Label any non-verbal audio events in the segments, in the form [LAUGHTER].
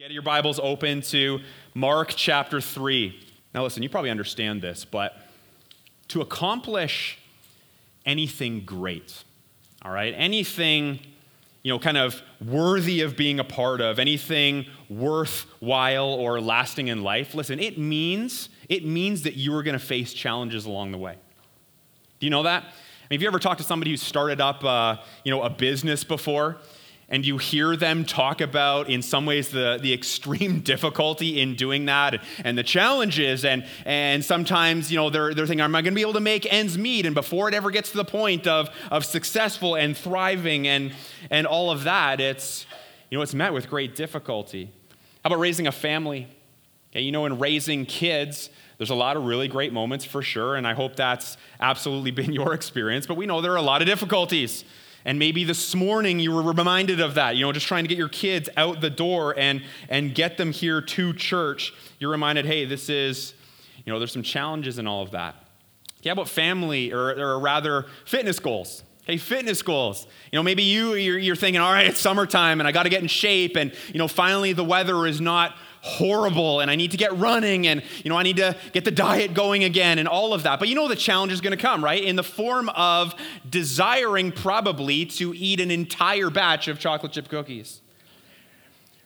Get your Bibles open to Mark chapter 3. Now, listen, you probably understand this, but to accomplish anything great, all right, anything, you know, kind of worthy of being a part of, anything worthwhile or lasting in life, listen, it means, it means that you are going to face challenges along the way. Do you know that? I mean, have you ever talked to somebody who started up, uh, you know, a business before? And you hear them talk about, in some ways, the, the extreme [LAUGHS] difficulty in doing that and the challenges. And, and sometimes, you know, they're, they're thinking, am I going to be able to make ends meet? And before it ever gets to the point of, of successful and thriving and, and all of that, it's, you know, it's met with great difficulty. How about raising a family? Okay, you know, in raising kids, there's a lot of really great moments for sure, and I hope that's absolutely [LAUGHS] been your experience, but we know there are a lot of difficulties. And maybe this morning you were reminded of that, you know, just trying to get your kids out the door and, and get them here to church. You're reminded, hey, this is, you know, there's some challenges in all of that. Yeah, about family, or, or rather, fitness goals. Hey, fitness goals. You know, maybe you, you're, you're thinking, all right, it's summertime and I got to get in shape, and, you know, finally the weather is not horrible and I need to get running and you know I need to get the diet going again and all of that. But you know the challenge is going to come, right? In the form of desiring probably to eat an entire batch of chocolate chip cookies.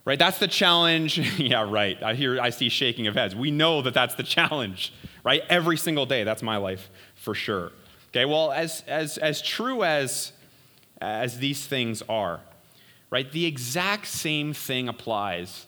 Right? That's the challenge. [LAUGHS] yeah, right. I hear I see shaking of heads. We know that that's the challenge, [LAUGHS] right? Every single day. That's my life for sure. Okay? Well, as as as true as as these things are, right? The exact same thing applies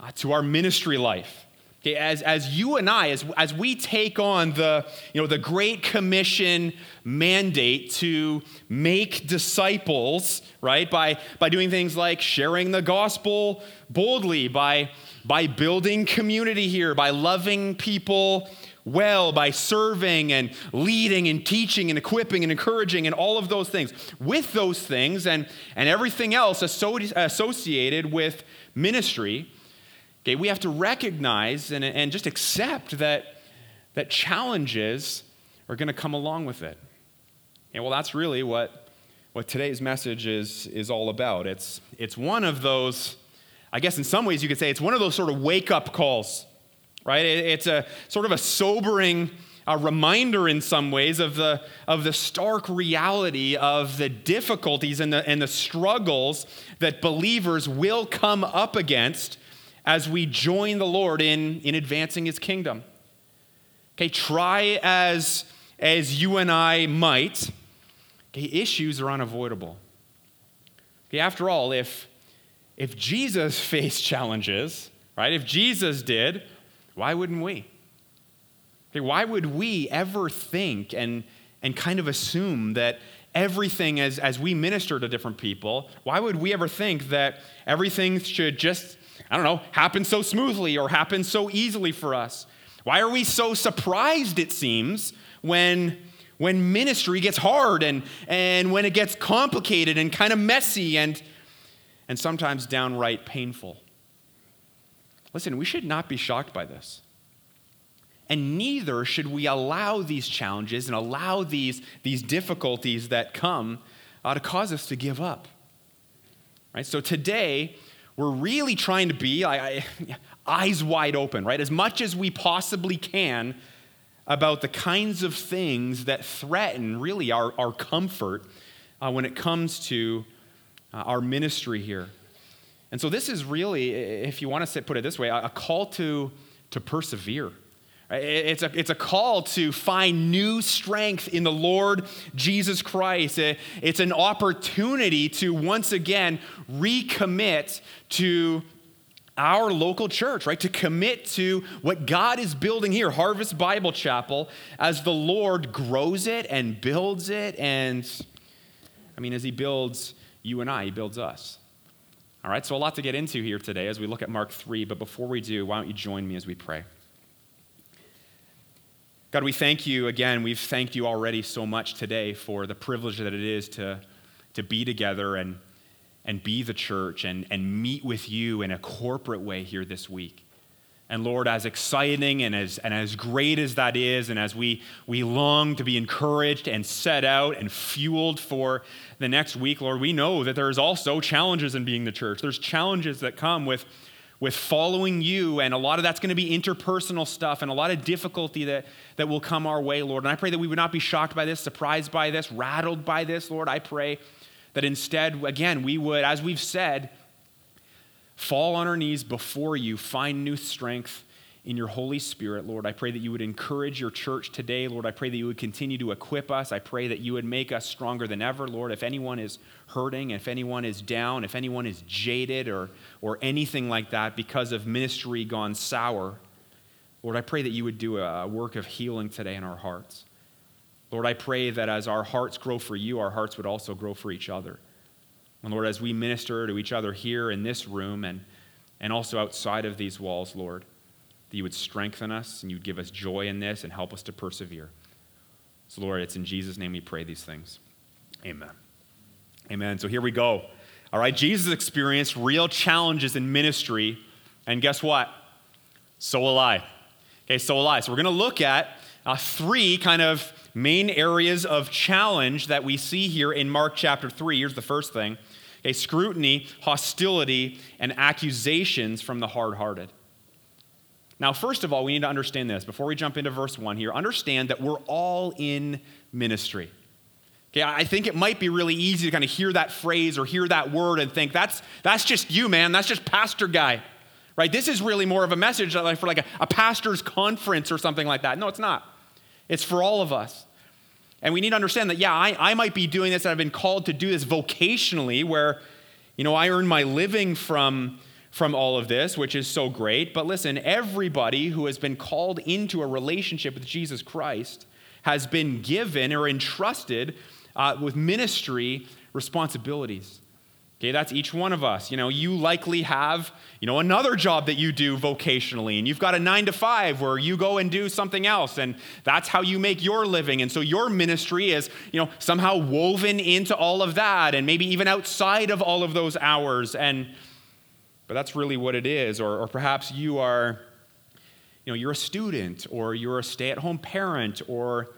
uh, to our ministry life. Okay, as, as you and I, as, as we take on the, you know, the Great Commission mandate to make disciples, right, by, by doing things like sharing the gospel boldly, by, by building community here, by loving people well, by serving and leading and teaching and equipping and encouraging and all of those things. With those things and, and everything else associated with ministry, Okay, we have to recognize and, and just accept that, that challenges are going to come along with it. And well, that's really what, what today's message is, is all about. It's, it's one of those, I guess in some ways you could say it's one of those sort of wake up calls, right? It, it's a sort of a sobering a reminder in some ways of the, of the stark reality of the difficulties and the, and the struggles that believers will come up against as we join the Lord in, in advancing his kingdom. Okay, try as, as you and I might, okay, issues are unavoidable. Okay, after all, if, if Jesus [LAUGHS] faced challenges, right, if Jesus did, why wouldn't we? Okay, why would we ever think and, and kind of assume that everything as, as we minister to different people, why would we ever think that everything should just I don't know, happen so smoothly or happen so easily for us? Why are we so surprised, it seems, when, when ministry gets hard and, and when it gets complicated and kind of messy and, and sometimes downright painful? Listen, we should not be shocked by this. And neither should we allow these challenges and allow these, these difficulties that come uh, to cause us to give up. Right? So today, we're really trying to be I, I, eyes wide open, right? As much as we possibly can about the kinds of things that threaten really our, our comfort uh, when it comes to uh, our ministry here. And so, this is really, if you want to put it this way, a call to, to persevere. It's a, it's a call to find new strength in the Lord Jesus Christ. It's an opportunity to once again recommit to our local church, right? To commit to what God is building here, Harvest Bible Chapel, as the Lord grows it and builds it. And I mean, as He builds you and I, He builds us. All right, so a lot to get into here today as we look at Mark 3. But before we do, why don't you join me as we pray? God, we thank you again. We've thanked you already so much today for the privilege that it is to, to be together and, and be the church and, and meet with you in a corporate way here this week. And Lord, as exciting and as, and as great as that is, and as we, we long to be encouraged and set out and fueled for the next week, Lord, we know that there's also challenges in being the church. There's challenges that come with, with following you, and a lot of that's going to be interpersonal stuff and a lot of difficulty that, that will come our way, Lord. And I pray that we would not be shocked by this, surprised by this, rattled by this, Lord. I pray that instead, again, we would, as we've said, fall on our knees before you, find new strength in your Holy Spirit, Lord. I pray that you would encourage your church today, Lord. I pray that you would continue to equip us. I pray that you would make us stronger than ever, Lord. If anyone is hurting, if anyone is down, if anyone is jaded or, or anything like that because of ministry gone sour, Lord, I pray that you would do a work of healing today in our hearts. Lord, I pray that as our hearts grow for you, our hearts would also grow for each other. And Lord, as we minister to each other here in this room and, and also outside of these walls, Lord, that you would strengthen us and you would give us joy in this and help us to persevere. So, Lord, it's in Jesus' name we pray these things. Amen. Amen. So here we go. All right, Jesus experienced real challenges in ministry, and guess what? So will I. Okay, so will I. So we're going to look at uh, three kind of main areas of challenge that we see here in Mark chapter 3. Here's the first thing okay, scrutiny, hostility, and accusations from the hard hearted. Now, first of all, we need to understand this before we jump into verse 1 here. Understand that we're all in ministry. Okay, I think it might be really easy to kind of hear that phrase or hear that word and think that's, that's just you, man. That's just pastor guy. Right? This is really more of a message for like a, a pastor's conference or something like that. No, it's not. It's for all of us. And we need to understand that, yeah, I, I might be doing this, I've been called to do this vocationally, where, you know, I earn my living from from all of this, which is so great. But listen, everybody who has been called into a relationship with Jesus Christ has been given or entrusted uh, with ministry responsibilities. Okay, that's each one of us. You know, you likely have, you know, another job that you do vocationally, and you've got a nine to five where you go and do something else, and that's how you make your living. And so your ministry is, you know, somehow woven into all of that, and maybe even outside of all of those hours. And but that's really what it is. Or, or perhaps you are, you know, you're a student or you're a stay-at-home parent or,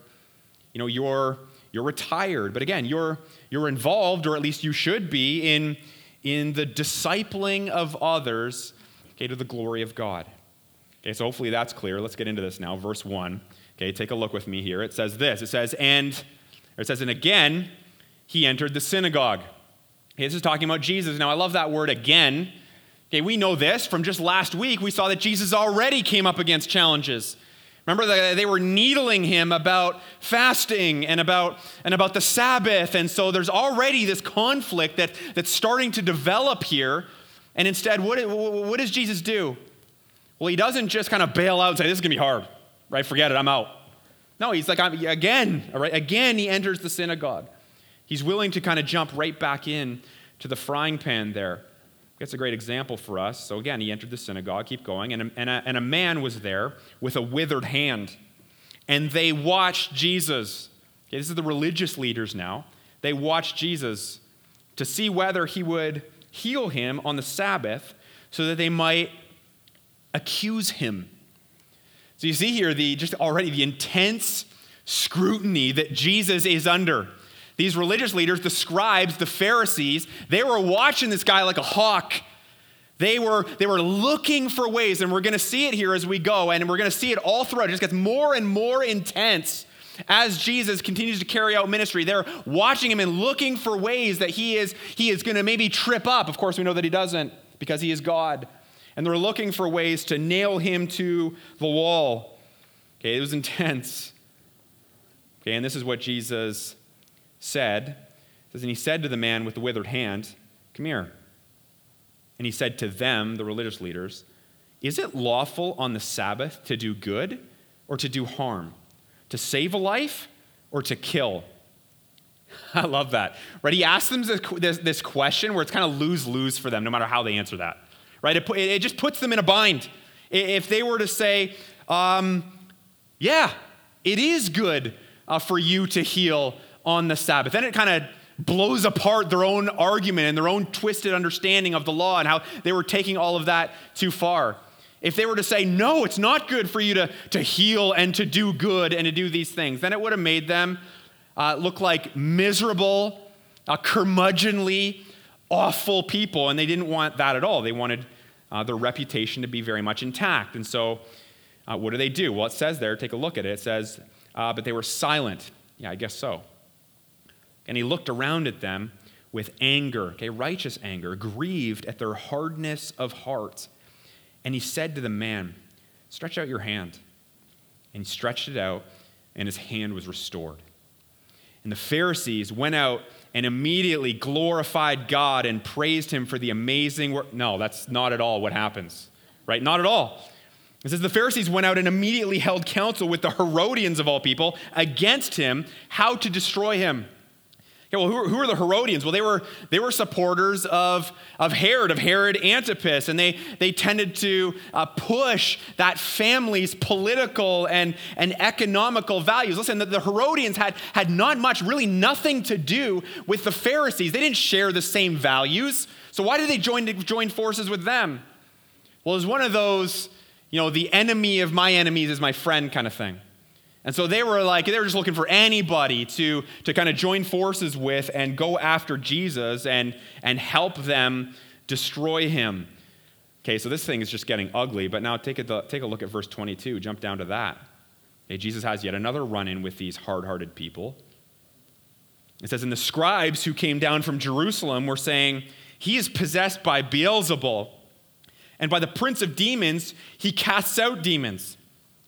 you know, you're, you're retired. But again, you're, you're involved, or at least you should be, in, in the discipling of others okay, to the glory of God. Okay, so hopefully that's clear. Let's get into this now. Verse 1. Okay, take a look with me here. It says this. It says, and, it says, and again, he entered the synagogue. Okay, this is talking about Jesus. Now, I love that word again Okay, we know this from just last week. We saw that Jesus already came up against challenges. Remember they were needling him about fasting and about, and about the Sabbath. And so there's already this conflict that, that's starting to develop here. And instead, what, what does Jesus do? Well, he doesn't just kind of bail out and say, This is going to be hard, right? Forget it, I'm out. No, he's like, again, all right, again, he enters the synagogue. He's willing to kind of jump right back in to the frying pan there. That's a great example for us. So again, he entered the synagogue, keep going, and a, and a, and a man was there with a withered hand. And they watched Jesus. Okay, this is the religious leaders now. They watched Jesus to see whether he would heal him on the Sabbath so that they might accuse him. So you see here the just already the intense scrutiny that Jesus is under. These religious leaders, the scribes, the Pharisees, they were watching this guy like a hawk. They were, they were looking for ways, and we're going to see it here as we go, and we're going to see it all throughout. It just gets more and more intense as Jesus continues to carry out ministry. They're watching him and looking for ways that he is, he is going to maybe trip up. Of course, we know that he doesn't because he is God. And they're looking for ways to nail him to the wall. Okay, it was intense. Okay, and this is what Jesus said, says, and he said to the man with the withered hand, Come here. And he said to them, the religious leaders, Is it lawful on the Sabbath to do good or to do harm? To save a life or to kill? [LAUGHS] I love that. Right? He asks them this, this, this question where it's kind of lose lose for them, no matter how they answer that. Right? It, it just puts them in a bind. If they were to say, um, Yeah, it is good uh, for you to heal on the Sabbath. Then it kind of blows apart their own argument and their own twisted understanding of the law and how they were taking all of that too far. If they were to say, no, it's not good for you to, to heal and to do good and to do these things, then it would have made them uh, look like miserable, uh, curmudgeonly, awful people. And they didn't want that at all. They wanted uh, their reputation to be very much intact. And so, uh, what do they do? Well, it says there, take a look at it. It says, uh, but they were silent. Yeah, I guess so. And he looked around at them with anger, okay, righteous anger, grieved at their hardness of heart. And he said to the man, Stretch out your hand. And he stretched it out, and his hand was restored. And the Pharisees went out and immediately glorified God and praised him for the amazing work. No, that's not at all what happens, right? Not at all. It says the Pharisees went out and immediately held counsel with the Herodians of all people against him, how to destroy him. Okay, well, who, who are the Herodians? Well, they were, they were supporters of, of Herod, of Herod Antipas, and they, they tended to uh, push that family's political and, and economical values. Listen, the, the Herodians had, had not much, really nothing to do with the Pharisees. They didn't share the same values. So why did they join, join forces with them? Well, it was one of those, you know, the enemy of my enemies is my friend kind of thing. And so they were like, they were just looking for anybody to, to kind of join forces with and go after Jesus and, and help them destroy him. Okay, so this thing is just getting ugly, but now take a, take a look at verse 22. Jump down to that. Okay, Jesus has yet another run in with these hard hearted people. It says, And the scribes who came down from Jerusalem were saying, He is possessed by Beelzebul, and by the prince of demons, he casts out demons.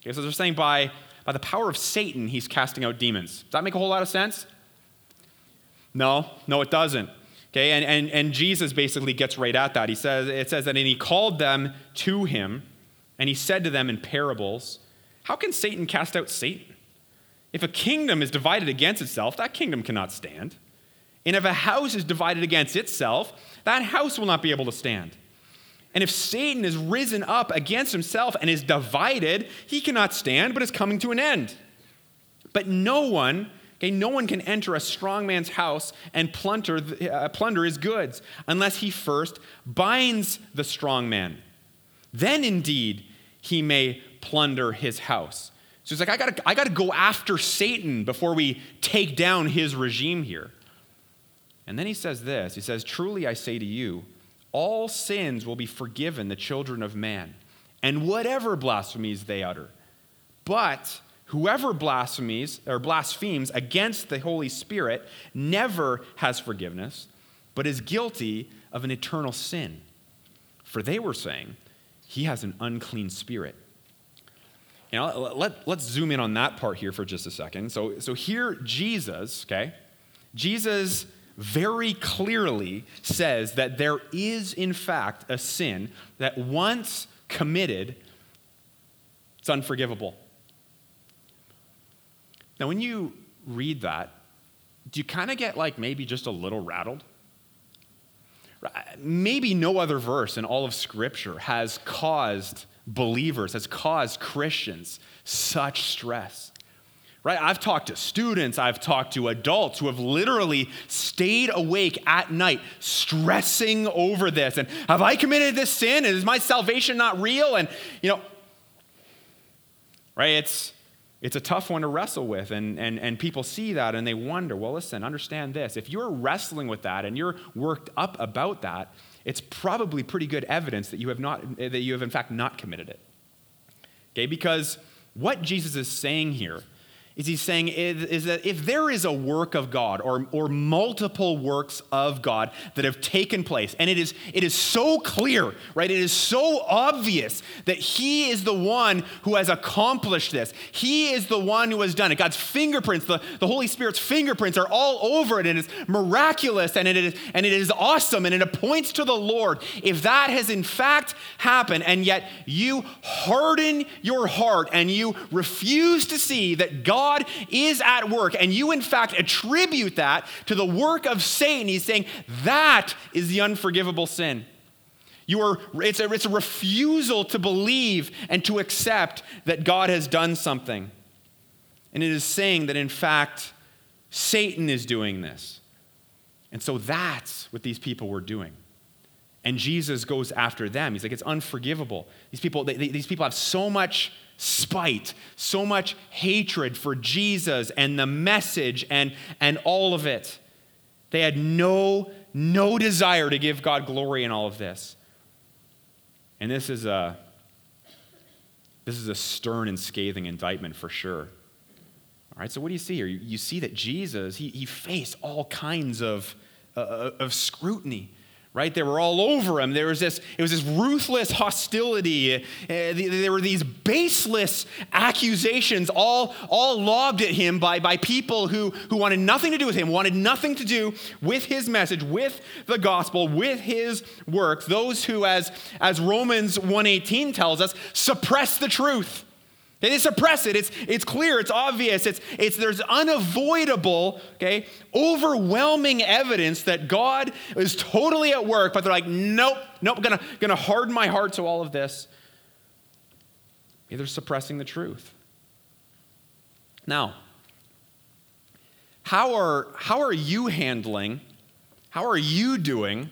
Okay, so they're saying by by the power of Satan, he's casting out demons. Does that make a whole lot of sense? No, no, it doesn't. Okay, and, and, and Jesus basically gets right at that. He says, it says that, and he called them to him, and he said to them in parables, How can Satan cast out Satan? If a kingdom is divided against itself, that kingdom cannot stand. And if a house is divided against itself, that house will not be able to stand. And if Satan is risen up against himself and is divided, he cannot stand, but is coming to an end. But no one, okay, no one can enter a strong man's house and plunder, uh, plunder his goods unless he first binds the strong man. Then indeed he may plunder his house. So he's like, I gotta, I gotta go after Satan before we take down his regime here. And then he says this He says, Truly I say to you, all sins will be forgiven the children of man, and whatever blasphemies they utter. But whoever blasphemies or blasphemes against the Holy Spirit never has forgiveness, but is guilty of an eternal sin. For they were saying, he has an unclean spirit. Know, let, let's zoom in on that part here for just a second. So, so here, Jesus, okay, Jesus very clearly says that there is, in fact, a sin that once committed, it's unforgivable. Now, when you read that, do you kind of get like maybe just a little rattled? Maybe no other verse in all of Scripture has caused believers, has caused Christians such stress right? I've talked to students, I've talked to adults who have literally stayed awake at night stressing over this. And have I committed this sin? And is my salvation not real? And, you know, right? It's, it's a tough one to wrestle with. And, and, and people see that and they wonder, well, listen, understand this. If you're wrestling with that and you're worked up about that, it's probably pretty good evidence that you have not, that you have in fact not committed it. Okay, because what Jesus is saying here is he's saying is, is, that if there is a work of God or, or multiple works of God that have taken place, and it is, it is so clear, right? It is so obvious that he is the one who has accomplished this. He is the one who has done it. God's fingerprints, the, the Holy Spirit's fingerprints are all over it, and it's miraculous, and it, is, and it is awesome, and it points to the Lord. If that has in fact happened, and yet you harden your heart and you refuse to see that God God is at work, and you in fact attribute that to the work of Satan, he's saying that is the unforgivable sin. You are, it's, a, it's a refusal to believe and to accept that God has done something. And it is saying that in fact, Satan is doing this. And so that's what these people were doing. And Jesus goes after them. He's like, it's unforgivable. These people, they, these people have so much spite, so much hatred for Jesus and the message and, and all of it. They had no, no desire to give God glory in all of this. And this is a, this is a stern and scathing indictment for sure. All right, so what do you see here? You, see that Jesus, he, he faced all kinds of, uh, of scrutiny right? They were all over him. There was this it was this ruthless hostility. Uh, there were these baseless accusations all all lobbed at him by, by people who, who wanted nothing to do with him wanted nothing to do with his message with the gospel with his work those who as as romans 118 tells us suppress the truth they suppress it. It's, it's clear, it's obvious, it's, it's, there's unavoidable, okay, overwhelming evidence that God is totally at work, but they're like, nope, nope, gonna, gonna harden my heart to all of this. They're suppressing the truth. Now, how are, how are you handling, how are you doing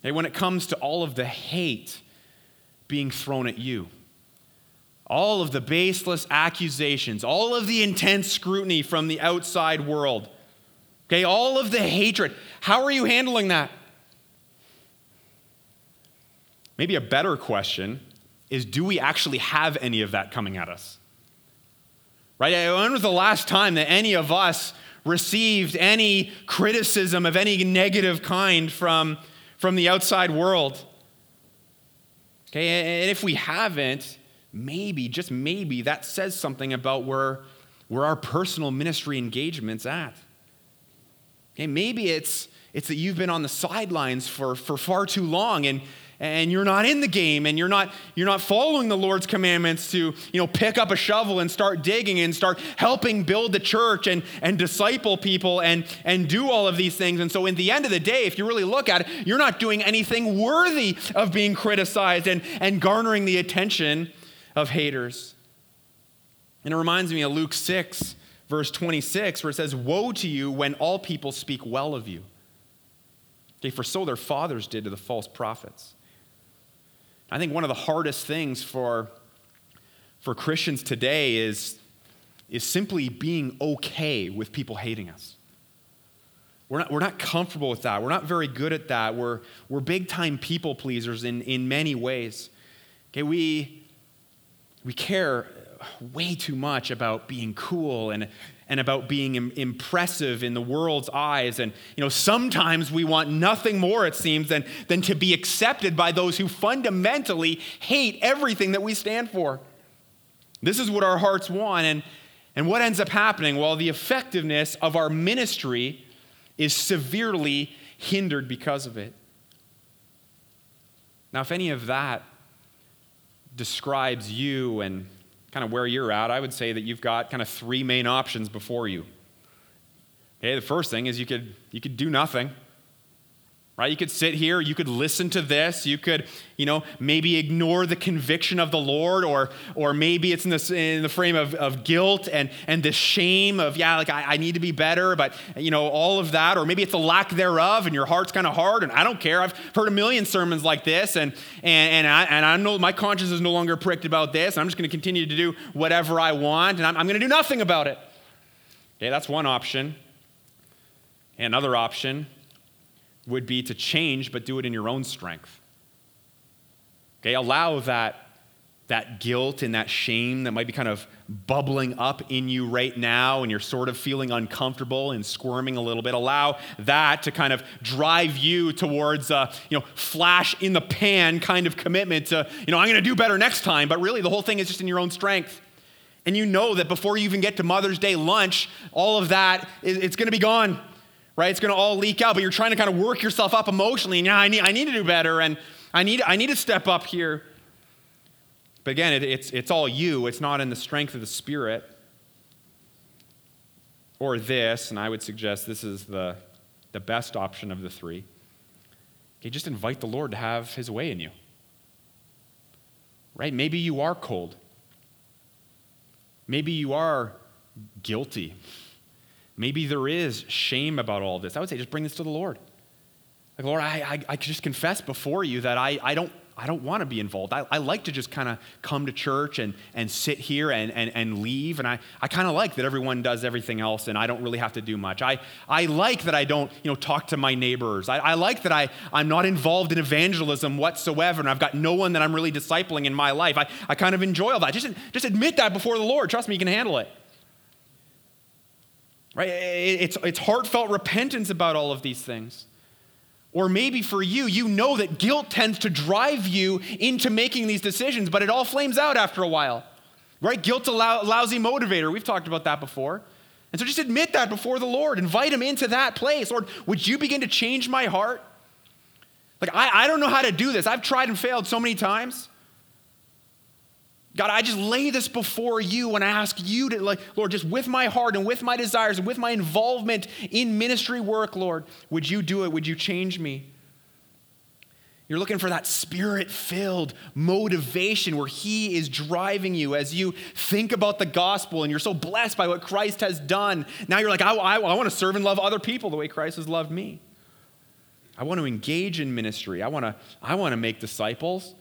okay, when it comes to all of the hate being thrown at you? All of the baseless accusations, all of the intense scrutiny from the outside world, okay, all of the hatred. How are you handling that? Maybe a better question is do we actually have any of that coming at us? Right? When was the last time that any of us received any criticism of any negative kind from, from the outside world? Okay, and if we haven't, maybe, just maybe, that says something about where, where our personal ministry engagement's at. Okay, maybe it's, it's that you've been on the sidelines for, for far too long and, and you're not in the game and you're not, you're not following the Lord's commandments to you know, pick up a shovel and start digging and start helping build the church and, and disciple people and, and do all of these things. And so, in the end of the day, if you really look at it, you're not doing anything worthy of being criticized and, and garnering the attention of haters. And it reminds me of Luke 6, verse 26, where it says, Woe to you when all people speak well of you. Okay, for so their fathers did to the false prophets. I think one of the hardest things for, for Christians today is, is simply being okay with people hating us. We're not, we're not comfortable with that. We're not very good at that. We're, we're big time people pleasers in, in many ways. Okay, we, we care way too much about being cool and, and about being Im- impressive in the world's eyes. And, you know, sometimes we want nothing more, it seems, than, than to be accepted by those who fundamentally hate everything that we stand for. This is what our hearts want. And, and what ends up happening? Well, the effectiveness of our ministry is severely hindered because of it. Now, if any of that describes you and kind of where you're at, I would say that you've got kind of three main options before you. Okay, the first thing is you could, you could do nothing right? You could sit here you could listen to this you could you know maybe ignore the conviction of the lord or or maybe it's in, this, in the frame of, of guilt and and the shame of yeah like I, I need to be better but you know all of that or maybe it's a lack thereof and your heart's kind of hard and i don't care. I've heard a million sermons like this and and and i, and I know my conscience is no longer pricked about this and i'm just going to continue to do whatever i want and i'm, I'm going to do nothing about it. Okay that's one option. Another option would be to change, but do it in your own strength. Okay, allow that, that guilt and that shame that might be kind of bubbling up in you right now, and you're sort of feeling uncomfortable and squirming a little bit. Allow that to kind of drive you towards a you know, flash in the pan kind of commitment to, you know, I'm going to do better next time, but really the whole thing is just in your own strength. And you know that before you even get to Mother's Day lunch, all of that, it's going to be gone right? It's going to all leak out, but you're trying to kind of work yourself up emotionally. And yeah, I need, I need to do better, and I need, I need to step up here. But again, it, it's, it's all you, it's not in the strength of the Spirit. Or this, and I would suggest this is the, the best option of the three. Okay, just invite the Lord to have his way in you. Right? Maybe you are cold. Maybe you are guilty. Maybe there is shame about all this. I would say just bring this to the Lord. Like, Lord, I, I, I just confess before you that I, I, don't, I don't want to be involved. I, I like to just kind of come to church and, and sit here and, and, and leave. And I, I kind of like that everyone does everything else and I don't really have to do much. I, I like that I don't you know, talk to my neighbors. I, I like that I, I'm not involved in evangelism whatsoever and I've got no one that I'm really discipling in my life. I, I kind of enjoy all that. Just, just admit that before the Lord. Trust me, you can handle it. Right? It's, it's heartfelt repentance about all of these things. Or maybe for you, you know that guilt tends to drive you into making these decisions, but it all flames out after a while. Right? Guilt's a lousy motivator. We've talked about that before. And so just admit that before the Lord. Invite Him into that place. Lord, would you begin to change my heart? Like, I, I don't know how to do this. I've tried and failed so many times. God, I just lay this before you and I ask you to, like, Lord, just with my heart and with my desires and with my involvement in ministry work, Lord, would you do it? Would you change me? You're looking for that spirit filled motivation where He is driving you as you think about the gospel and you're so blessed by what Christ has done. Now you're like, I, I, I want to serve and love other people the way Christ has loved me. I want to engage in ministry. I want to, I want to make disciples.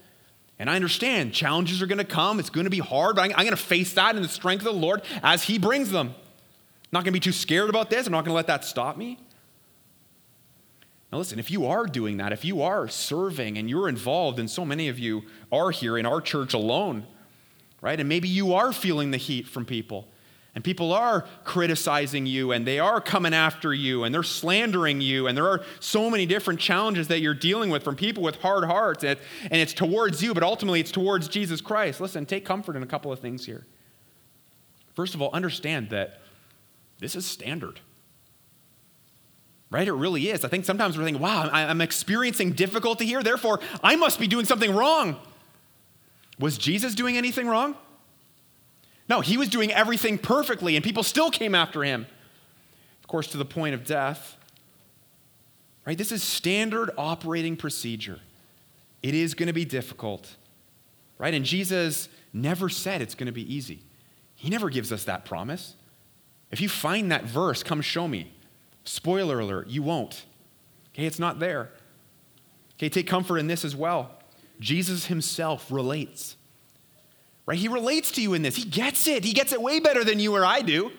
And I understand challenges are going to come. It's going to be hard, but I'm, going to face that in the strength of the Lord as He brings them. I'm not going to be too scared about this. I'm not going to let that stop me. Now, listen, if you are doing that, if you are serving and you're involved, and so many of you are here in our church alone, right? And maybe you are feeling the heat from people, and people are criticizing you and they are coming after you and they're slandering you. And there are so many different challenges that you're dealing with from people with hard hearts. And, and it's towards you, but ultimately it's towards Jesus Christ. Listen, take comfort in a couple of things here. First of all, understand that this is standard. Right? It really is. I think sometimes we're thinking, wow, I'm experiencing difficulty here, therefore I must be doing something wrong. Was Jesus doing anything wrong? No, he was doing everything perfectly, and people still came after him. Of course, to the point of death. Right? This is standard operating procedure. It is going to be difficult. Right? And Jesus never said it's going to be easy. He never gives us that promise. If you find that verse, come show me. Spoiler alert, you won't. Okay, it's not there. Okay, take comfort in this as well. Jesus himself relates. Right? He relates to you in this. He gets it. He gets it way better than you or I do.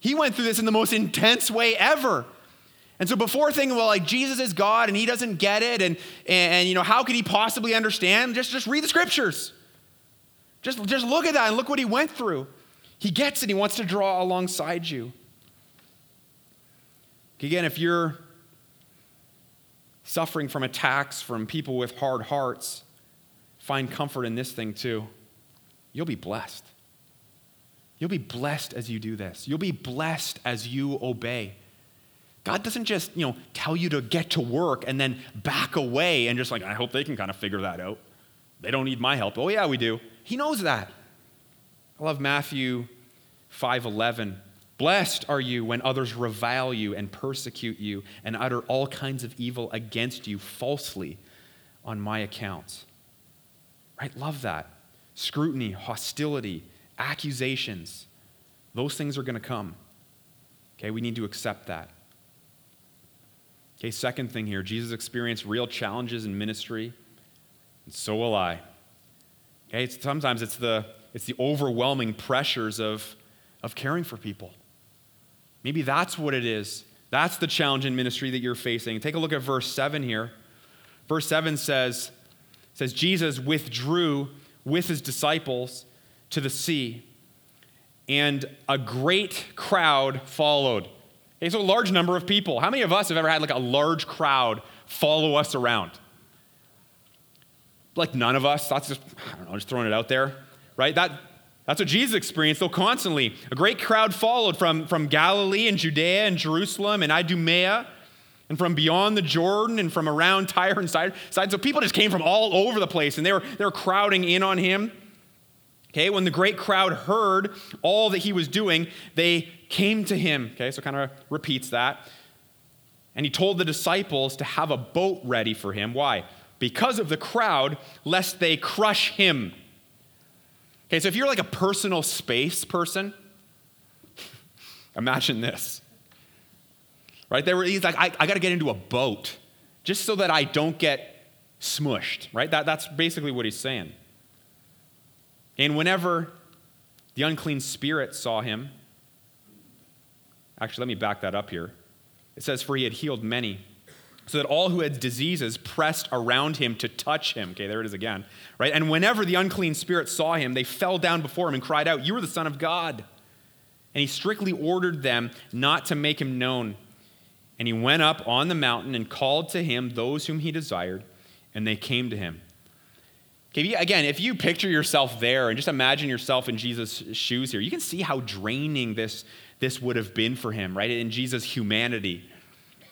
He went through this in the most intense way ever. And so before thinking, well, like Jesus is God and he doesn't get it, and, and, and you know, how could he possibly understand? Just, just read the scriptures. Just, just look at that and look what he went through. He gets it, he wants to draw alongside you. Again, if you're suffering from attacks from people with hard hearts, find comfort in this thing too you'll be blessed. You'll be blessed as you do this. You'll be blessed as you obey. God doesn't just, you know, tell you to get to work and then back away and just like, I hope they can kind of figure that out. They don't need my help. Oh yeah, we do. He knows that. I love Matthew 5:11. Blessed are you when others revile you and persecute you and utter all kinds of evil against you falsely on my account. Right? Love that scrutiny, hostility, accusations. Those things are going to come. Okay, we need to accept that. Okay, second thing here Jesus experienced real challenges in ministry, and so will I. Okay, it's, sometimes it's the, it's the overwhelming pressures of, of caring for people. Maybe that's what it is. That's the challenge in ministry that you're facing. Take a look at verse 7 here. Verse 7 says, says Jesus withdrew with his disciples to the sea, and a great crowd followed. Okay, so a large number of people. How many of us have ever had like a large crowd follow us around? Like none of us. That's just, I don't know, just throwing it out there, right? That, that's what Jesus experienced, though, constantly. A great crowd followed from, from Galilee and Judea and Jerusalem and Idumea and from beyond the Jordan and from around Tyre and Sidon. So people just came from all over the place and they were, they were crowding in on him. Okay, when the great crowd heard all that he was doing, they came to him. Okay, so kind of repeats that. And he told the disciples to have a boat ready for him. Why? Because of the crowd, lest they crush him. Okay, so if you're like a personal space person, [LAUGHS] imagine this right? They were, he's like, I, I got to get into a boat just so that I don't get smushed, right? That, that's basically what he's saying. And whenever the unclean spirit saw him, actually, let me back that up here. It says, For he had healed many, so that all who had diseases pressed around him to touch him. Okay, there it is again, right? And whenever the unclean spirit saw him, they fell down before him and cried out, You are the Son of God. And he strictly ordered them not to make him known. And he went up on the mountain and called to him those whom he desired, and they came to him. Okay, again, if you picture yourself there and just imagine yourself in Jesus' shoes here, you can see how draining this, this would have been for him, right? In Jesus' humanity.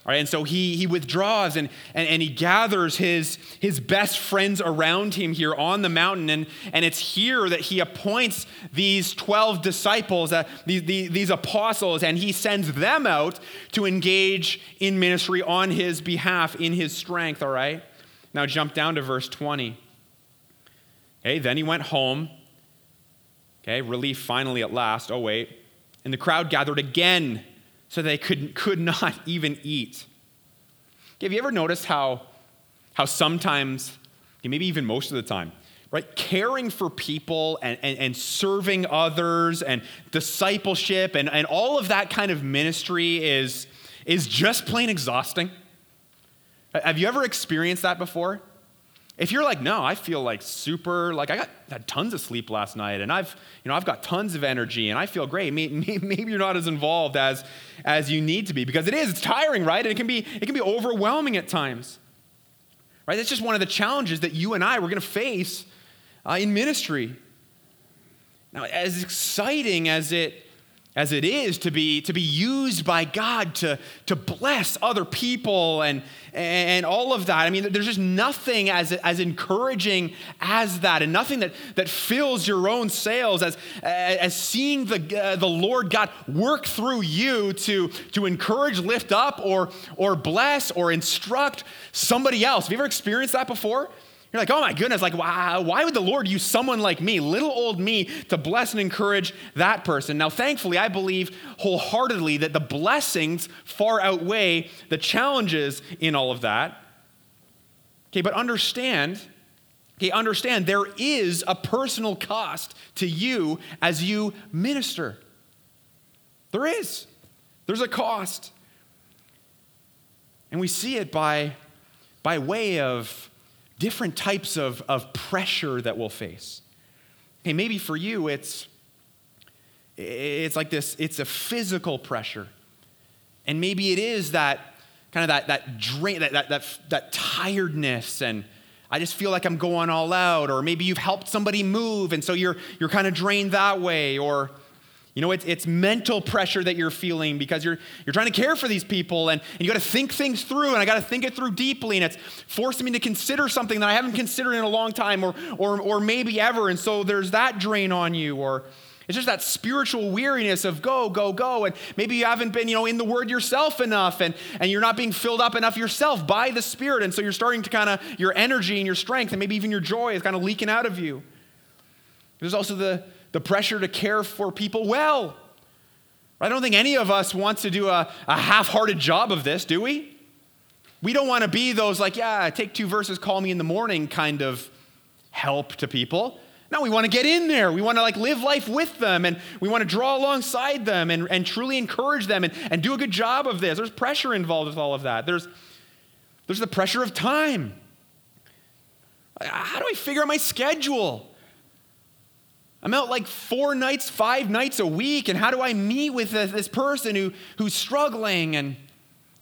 All right, and so he, he withdraws and, and, and he gathers his, his best friends around him here on the mountain. And, and it's here that he appoints these 12 disciples, uh, these, these, these apostles, and he sends them out to engage in ministry on his behalf in his strength. All right, now jump down to verse 20. Okay, then he went home. Okay, relief finally at last. Oh, wait. And the crowd gathered again so they could, [LAUGHS] could not even eat. Have you ever noticed how, how sometimes, maybe even most of the time, right, caring for people and, and, and serving others and discipleship and, and all of that kind of ministry is, is just plain exhausting? Have you ever experienced that before? If you're like, no, I feel like super, like I got had tons of sleep last night and I've, you know, I've got tons of energy and I feel great. Maybe, [LAUGHS] maybe you're not as involved as, as you need to be because it is, it's tiring, right? And it can be, it can be overwhelming at times, right? That's just one of the challenges that you and I were going to face uh, in ministry. Now, as exciting as it as it is to be, to be used by God to, to bless other people and, and all of that. I mean, there's just nothing as, as encouraging as that, and nothing that, that fills your own sails as, as seeing the, uh, the Lord God work through you to, to encourage, lift up, or, or bless, or instruct somebody else. Have you ever experienced that before? You're like, oh my goodness, like, wow, why would the Lord use someone like me, little old me, to bless and encourage that person? Now, thankfully, I believe wholeheartedly that the blessings far outweigh the challenges in all of that. Okay, but understand, okay, understand there is a personal cost to you as you minister. There is. There's a cost. And we see it by, by way of different types of, of pressure that we'll face. Okay, maybe for you it's it's like this, it's a physical pressure. And maybe it is that kind of that that drain, that, that, that, that tiredness and I just feel like I'm going all out, or maybe you've helped somebody move, and so you're you're kind of drained that way, or you know, it's, it's mental pressure that you're feeling because you're, you're trying to care for these people and, and you got to think things through, and I got to think it through deeply, and it's forcing me to consider something that I haven't considered in a long time or, or, or maybe ever. And so there's that drain on you, or it's just that spiritual weariness of go, go, go. And maybe you haven't been, you know, in the word yourself enough and, and you're not being filled up enough yourself by the Spirit. And so you're starting to kind of, your energy and your strength and maybe even your joy is kind of leaking out of you. There's also the, the pressure to care for people well. I don't think any of us wants to do a, a half hearted job of this, do we? We don't want to be those, like, yeah, take two verses, call me in the morning kind of help to people. No, we want to get in there. We want to like live life with them and we want to draw alongside them and, and truly encourage them and, and do a good job of this. There's pressure involved with all of that. There's, there's the pressure of time. How do I figure out my schedule? I'm out like four nights, five nights a week, and how do I meet with this person who, who's struggling? And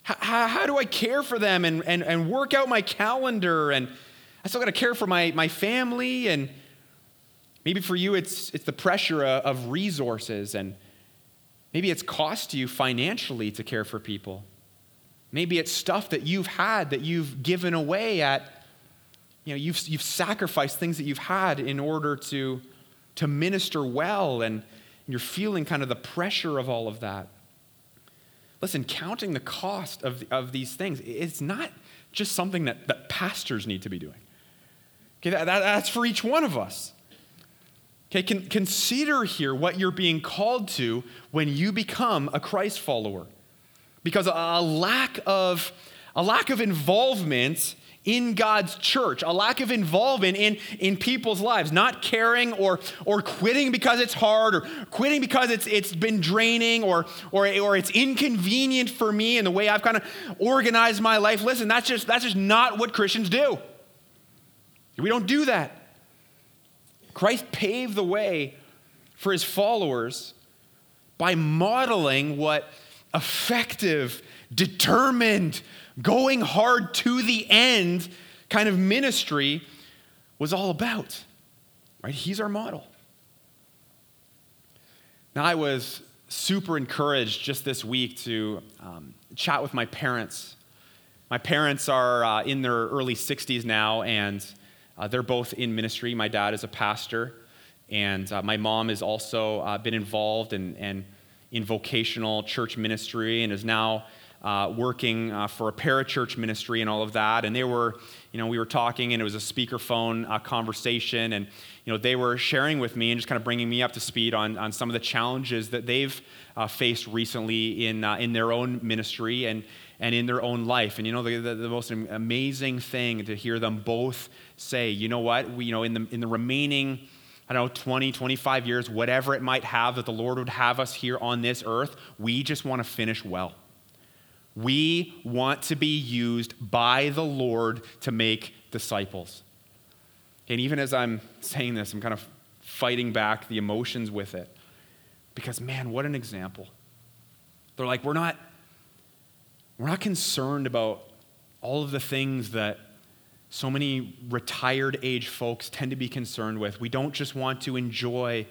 how, how do I care for them and, and, and work out my calendar? And I still got to care for my, my family. And maybe for you, it's, it's the pressure of resources. And maybe it's cost you financially to care for people. Maybe it's stuff that you've had that you've given away at, you know, you've, you've sacrificed things that you've had in order to to minister well, and you're feeling kind of the pressure of all of that. Listen, counting the cost of, of these things, it's not just something that, that pastors need to be doing. Okay, that, that, that's for each one of us. Okay, con- consider here what you're being called to when you become a Christ follower. Because a, a lack of a lack of involvement in God's church, a lack of involvement in, in people's lives, not caring or, or quitting because it's hard or quitting because it's, it's been draining or, or, or it's inconvenient for me and the way I've kind of organized my life. Listen, that's just, that's just not what Christians do. We don't do that. Christ paved the way for his followers by modeling what effective, determined, going hard to the end kind of ministry was all about. Right? He's our model. Now, I was super encouraged just this week to um, chat with my parents. My parents are uh, in their early 60s now, and uh, they're both in ministry. My dad is a pastor, and uh, my mom has also uh, been involved in, in, in vocational church ministry and is now uh, working uh, for a parachurch ministry and all of that. And they were, you know, we were talking and it was a speakerphone uh, conversation. And, you know, they were sharing with me and just kind of bringing me up to speed on, on some of the challenges that they've uh, faced recently in, uh, in their own ministry and, and in their own life. And, you know, the, the, the, most amazing thing to hear them both say, you know what, we, you know, in the, in the remaining, I don't know, 20, 25 years, whatever it might have that the Lord would have us here on this earth, we just want to finish well. We want to be used by the Lord to make disciples. And even as I'm saying this, I'm kind of fighting back the emotions with it. Because, man, what an example. They're like, we're not, we're not concerned about all of the things that so many retired age folks tend to be concerned with. We don't just want to enjoy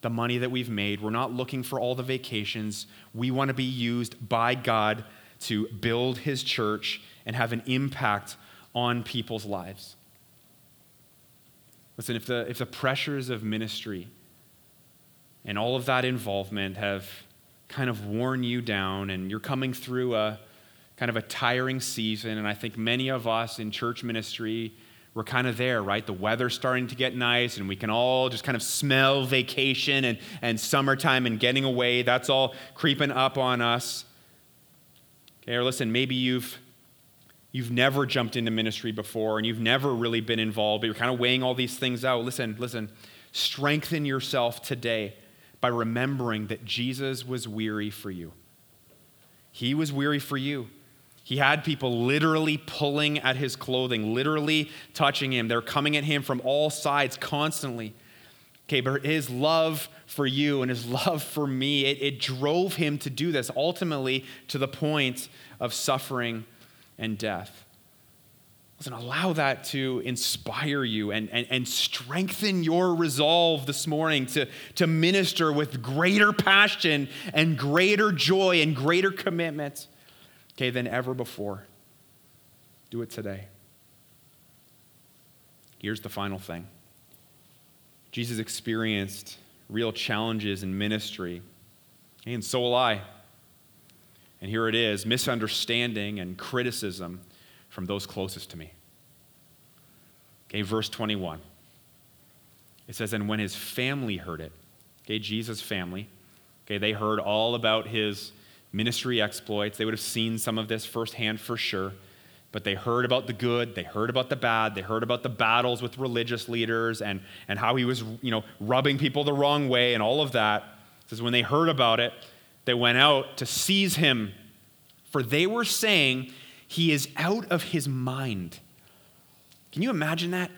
the money that we've made. We're not looking for all the vacations. We want to be used by God to build his church and have an impact on people's lives. Listen, if the, if the pressures of ministry and all of that involvement have kind of worn you down and you're coming through a kind of a tiring season, and I think many of us in church ministry, we're kind of there, right? The weather's starting to get nice, and we can all just kind of smell vacation and, and summertime and getting away. That's all creeping up on us. Okay, or listen, maybe you've you've never jumped into ministry before and you've never really been involved, but you're kind of weighing all these things out. Listen, listen, strengthen yourself today by remembering that Jesus was weary for you. He was weary for you. He had people literally pulling at his clothing, literally touching him. They're coming at him from all sides constantly. Okay, but his love for you and his love for me, it, it drove him to do this, ultimately to the point of suffering and death. Listen, allow that to inspire you and, and, and strengthen your resolve this morning to, to minister with greater passion and greater joy and greater commitment okay, than ever before. Do it today. Here's the final thing. Jesus experienced real challenges in ministry, and so will I. And here it is misunderstanding and criticism from those closest to me. Okay, verse 21. It says, And when his family heard it, okay, Jesus' family, okay, they heard all about his ministry exploits. They would have seen some of this firsthand for sure but they heard about the good, they heard about the bad, they heard about the battles with religious leaders and, and how he was, you know, rubbing people the wrong way and all of that. It says when they heard about it, they went out to seize him, for they were saying he is out of his mind. Can you imagine that?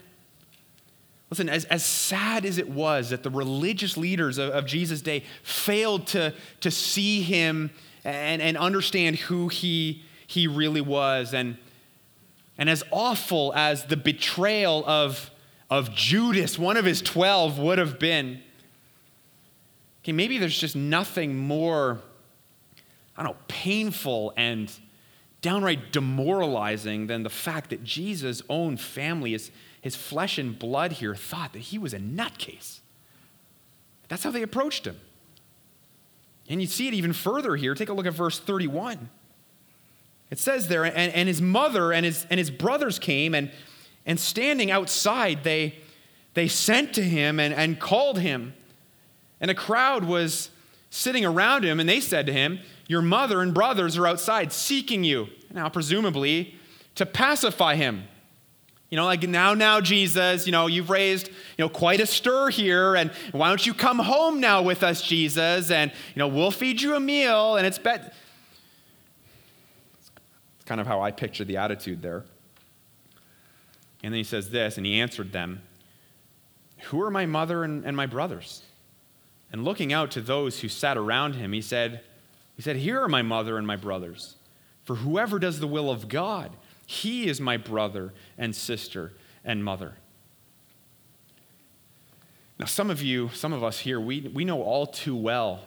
Listen, as, as sad as it was that the religious leaders of, of Jesus' day failed to, to see him and, and understand who he, he really was, and and as awful as the betrayal of, of Judas, one of his 12, would have been, okay, maybe there's just nothing more, I don't know, painful and downright demoralizing than the fact that Jesus' own family, his, his flesh and blood here, thought that he was a nutcase. That's how they approached him. And you see it even further here. Take a look at verse 31. It says there, and, and his mother and his, and his brothers came, and, and standing outside, they, they sent to him and, and called him. And a crowd was sitting around him, and they said to him, Your mother and brothers are outside seeking you. Now, presumably, to pacify him. You know, like now, now, Jesus, you know, you've raised, you know, quite a stir here, and why don't you come home now with us, Jesus? And, you know, we'll feed you a meal, and it's bet. It's kind of how I picture the attitude there. And then he says this, and he answered them, Who are my mother and, and my brothers? And looking out to those who sat around him, he said, he said, Here are my mother and my brothers. For whoever does the will of God, he is my brother and sister and mother. Now, some of you, some of us here, we, we know all too well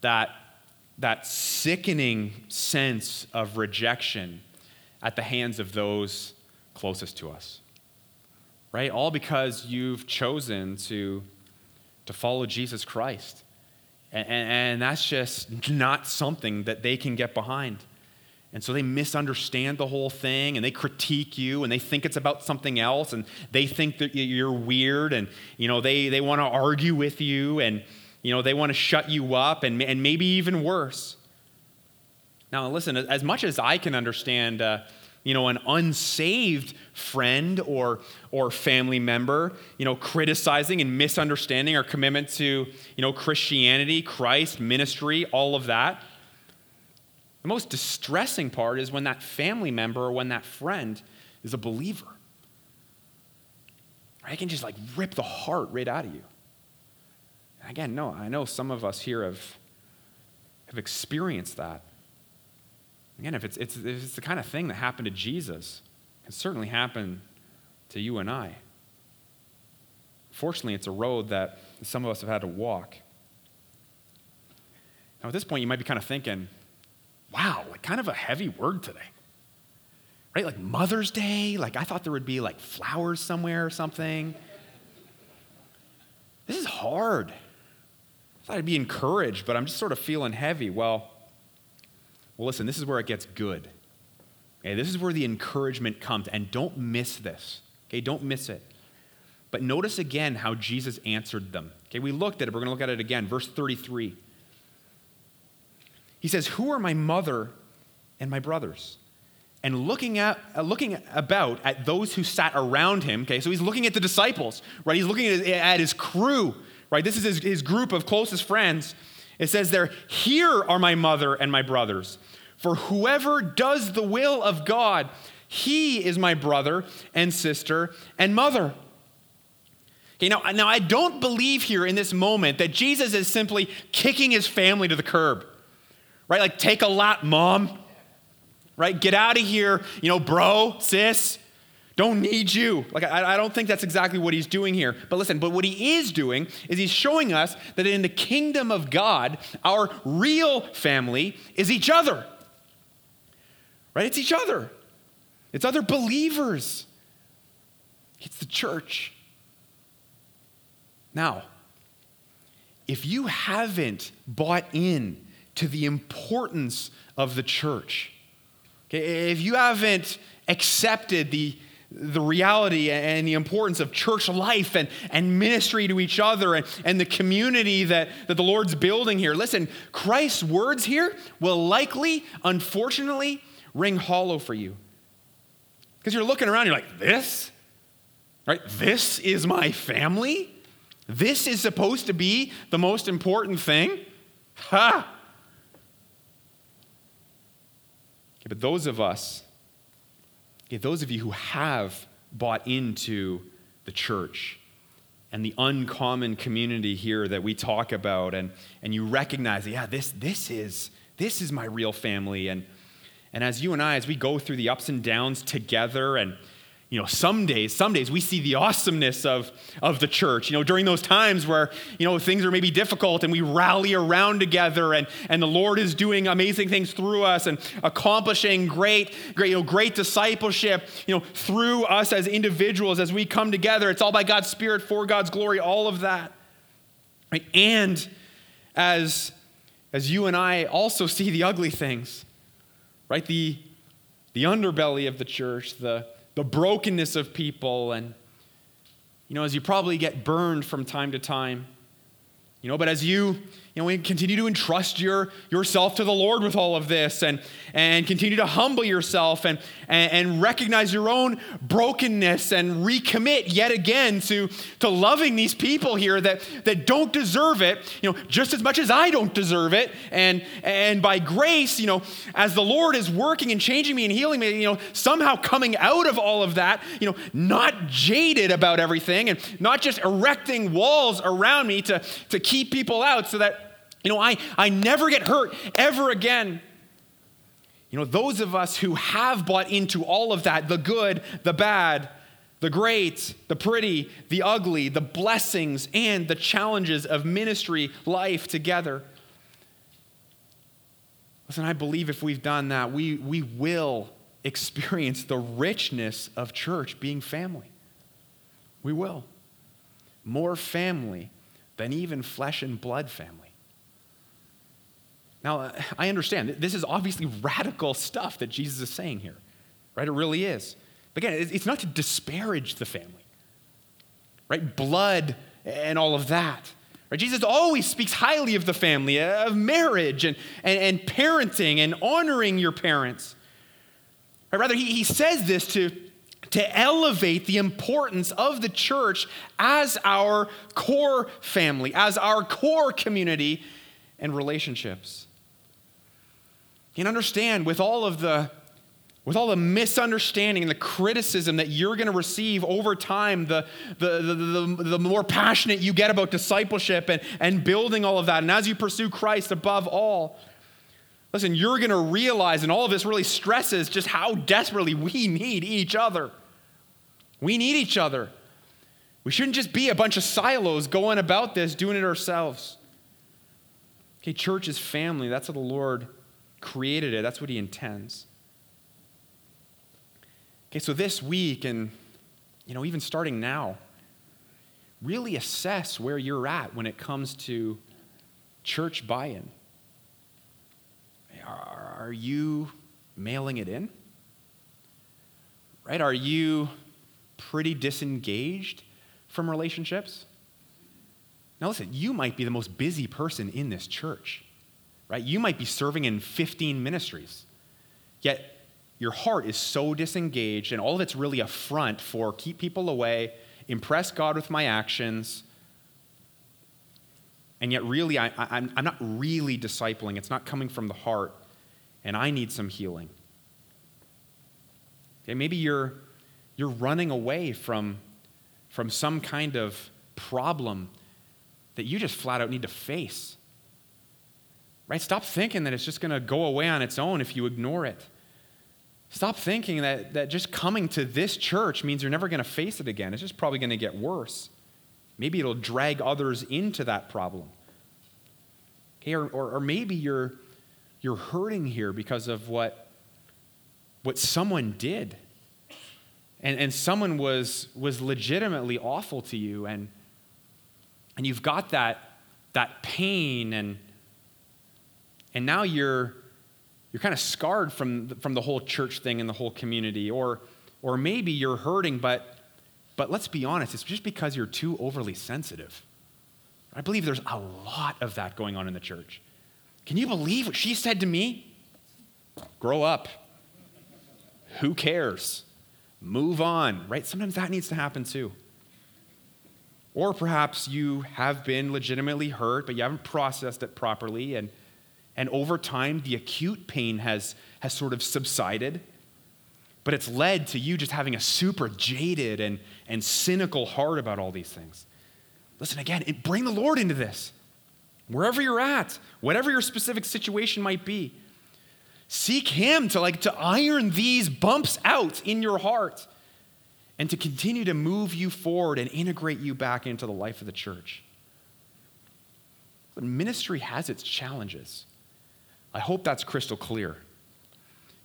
that, that sickening sense of rejection at the hands of those closest to us. Right? All because you've chosen to, to follow Jesus Christ. And, and, that's just not something that they can get behind. And so they misunderstand the whole thing and they critique you and they think it's about something else and they think that you're weird and you know they, they want to argue with you and you know they want to shut you up and, and maybe even worse. Now listen, as much as I can understand uh, you know, an unsaved friend or, or family member, you know, criticizing and misunderstanding our commitment to, you know, Christianity, Christ, ministry, all of that. The most distressing part is when that family member or when that friend is a believer. I can just like rip the heart right out of you. Again, no, I know some of us here have, have experienced that. Again, if it's, it's, if it's the kind of thing that happened to Jesus, it can certainly happen to you and I. Fortunately, it's a road that some of us have had to walk. Now, at this point, you might be kind of thinking, wow, like kind of a heavy word today. Right? Like Mother's Day? Like I thought there would be like flowers somewhere or something. This is hard. I thought I'd be encouraged, but I'm just sort of feeling heavy. Well, well, listen, this is where it gets good. Okay, this is where the encouragement comes, and don't miss this. Okay, don't miss it. But notice again how Jesus answered them. Okay, we looked at it, we're to look at it again. Verse 33. He says, Who are my mother and my brothers? And looking, at, uh, looking about at those who sat around him, okay, so he's looking at the disciples, right? He's looking at, at his crew, right? This is his, his group of closest friends. It says there, Here are my mother and my brothers. For whoever does the will of God, he is my brother and sister and mother. Okay, now, now I don't believe here in this moment that Jesus is simply kicking his family to the curb. Right? Like, take a lot, mom. Right? Get out of here, you know, bro, sis. Don't need you. Like, I, I, don't think that's exactly what he's doing here. But listen, but what he is doing is he's showing us that in the kingdom of God, our real family is each other. Right? It's each other, it's other believers, it's the church. Now, if you haven't bought in to the importance of the church, okay, if you haven't accepted the the reality and the importance of church life and, and ministry to each other and, and the community that, that the Lord's building here. Listen, Christ's words here will likely, unfortunately, ring hollow for you. Because you're looking around, you're like, this? Right? This is my family? This is supposed to be the most important thing? Ha! Okay, but those of us Okay, those of you who have bought into the church and the uncommon community here that we talk about, and, and you recognize, yeah, this, this, is, this is my real family. And, and as you and I, as we go through the ups and downs together and you know, some days, some days we see the awesomeness of, of the church. You know, during those times where, you know, things are maybe difficult and we rally around together and, and the Lord is doing amazing things through us and accomplishing great, great, you know, great discipleship, you know, through us as individuals as we come together. It's all by God's Spirit for God's glory, all of that. Right? And as, as you and I also see the ugly things, right? The, the underbelly of the church, the the brokenness of people. And, you know, as you probably get burned from time to time, You know, but as you, you know, we continue to entrust your, yourself to the Lord with all of this and, and continue to humble yourself and, and, and recognize your own brokenness and recommit yet again to, to loving these people here that, that don't deserve it, you know, just as much as I don't deserve it. And, and by grace, you know, as the Lord is working and changing me and healing me, you know, somehow coming out of all of that, you know, not jaded about everything and not just erecting walls around me to, to keep keep people out so that, you know, I, I never get hurt ever again. You know, those of us who have bought into all of that the good, the bad, the great, the pretty, the ugly, the blessings, and the challenges of ministry life together. Listen, I believe if we've done that, we, we will experience the richness of church being family. We will. More family than even flesh and blood family. Now, uh, I understand this is obviously radical stuff that Jesus is saying here, right? It really is. But again, it's not to disparage the family, right? Blood and all of that. Right? Jesus always speaks highly of the family, of marriage and, and, and parenting and honoring your parents. Right? Rather, he, he says this to, to elevate the importance of the church as our core family, as our core community and relationships. You can understand with all of the with all the misunderstanding and the criticism that you're going to receive over time, the, the, the, the, more passionate you get about discipleship and, and building all of that, and as you pursue Christ above all, listen, you're going to realize, and all of this really stresses just how desperately we need each other. We need each other. We shouldn't just be a bunch of silos going about this, doing it ourselves. Okay, church is family. That's how the Lord created it, that's what He intends. Okay, so this week, and you know, even starting now, really assess where you're at when it comes to church buy in. Are you mailing it in? Right? Are you pretty disengaged from relationships? Now, listen, you might be the most busy person in this church, right? You might be serving in 15 ministries, yet your heart is so disengaged, and all of it's really a front for keep people away, impress God with my actions. And yet, really, I, am not really discipling. It's not coming from the heart, and I need some healing. Okay, maybe you're you're running away from, from some kind of problem that you just flat out need to face. Right? Stop thinking that it's just going to go away on its own if you ignore it. Stop thinking that, that just coming to this church means you're never going to face it again. It's just probably going to get worse. Maybe it'll drag others into that problem. Okay, or, or, or maybe you're, you're hurting here because of what, what someone did and, and someone was, was legitimately awful to you, and, and you've got that, that pain, and, and now you're, you're kind of scarred from, from the whole church thing and the whole community, or, or maybe you're hurting, but, but let's be honest, it's just because you're too overly sensitive. I believe there's a lot of that going on in the church. Can you believe what she said to me? Grow up. Who cares? move on, right? Sometimes that needs to happen too. Or perhaps you have been legitimately hurt, but you haven't processed it properly, and, and over time, the acute pain has, has sort of subsided. But it's led to you just having a super jaded and, and cynical heart about all these things. Listen, again, it, bring the Lord into this. Wherever you're at, whatever your specific situation might be, Seek him to like to iron these bumps out in your heart and to continue to move you forward and integrate you back into the life of the church. But ministry has its challenges. I hope that's crystal clear.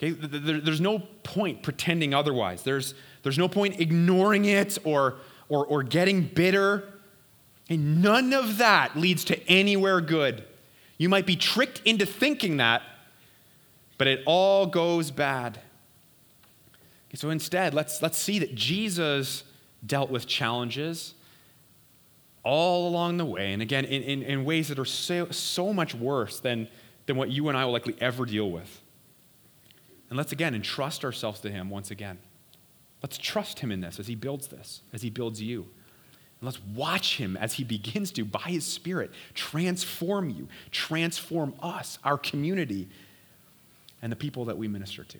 Okay, there's no point pretending otherwise. There's, there's no point ignoring it or, or, or getting bitter. And none of that leads to anywhere good. You might be tricked into thinking that, but it all goes bad. Okay, so instead, let's, let's see that Jesus dealt with challenges all along the way, and again, in, in, in ways that are so, so much worse than, than what you and I will likely ever deal with. And let's again entrust ourselves to Him once again. Let's trust Him in this as He builds this, as He builds you. And let's watch Him as He begins to, by His Spirit, transform you, transform us, our community, and the people that we minister to.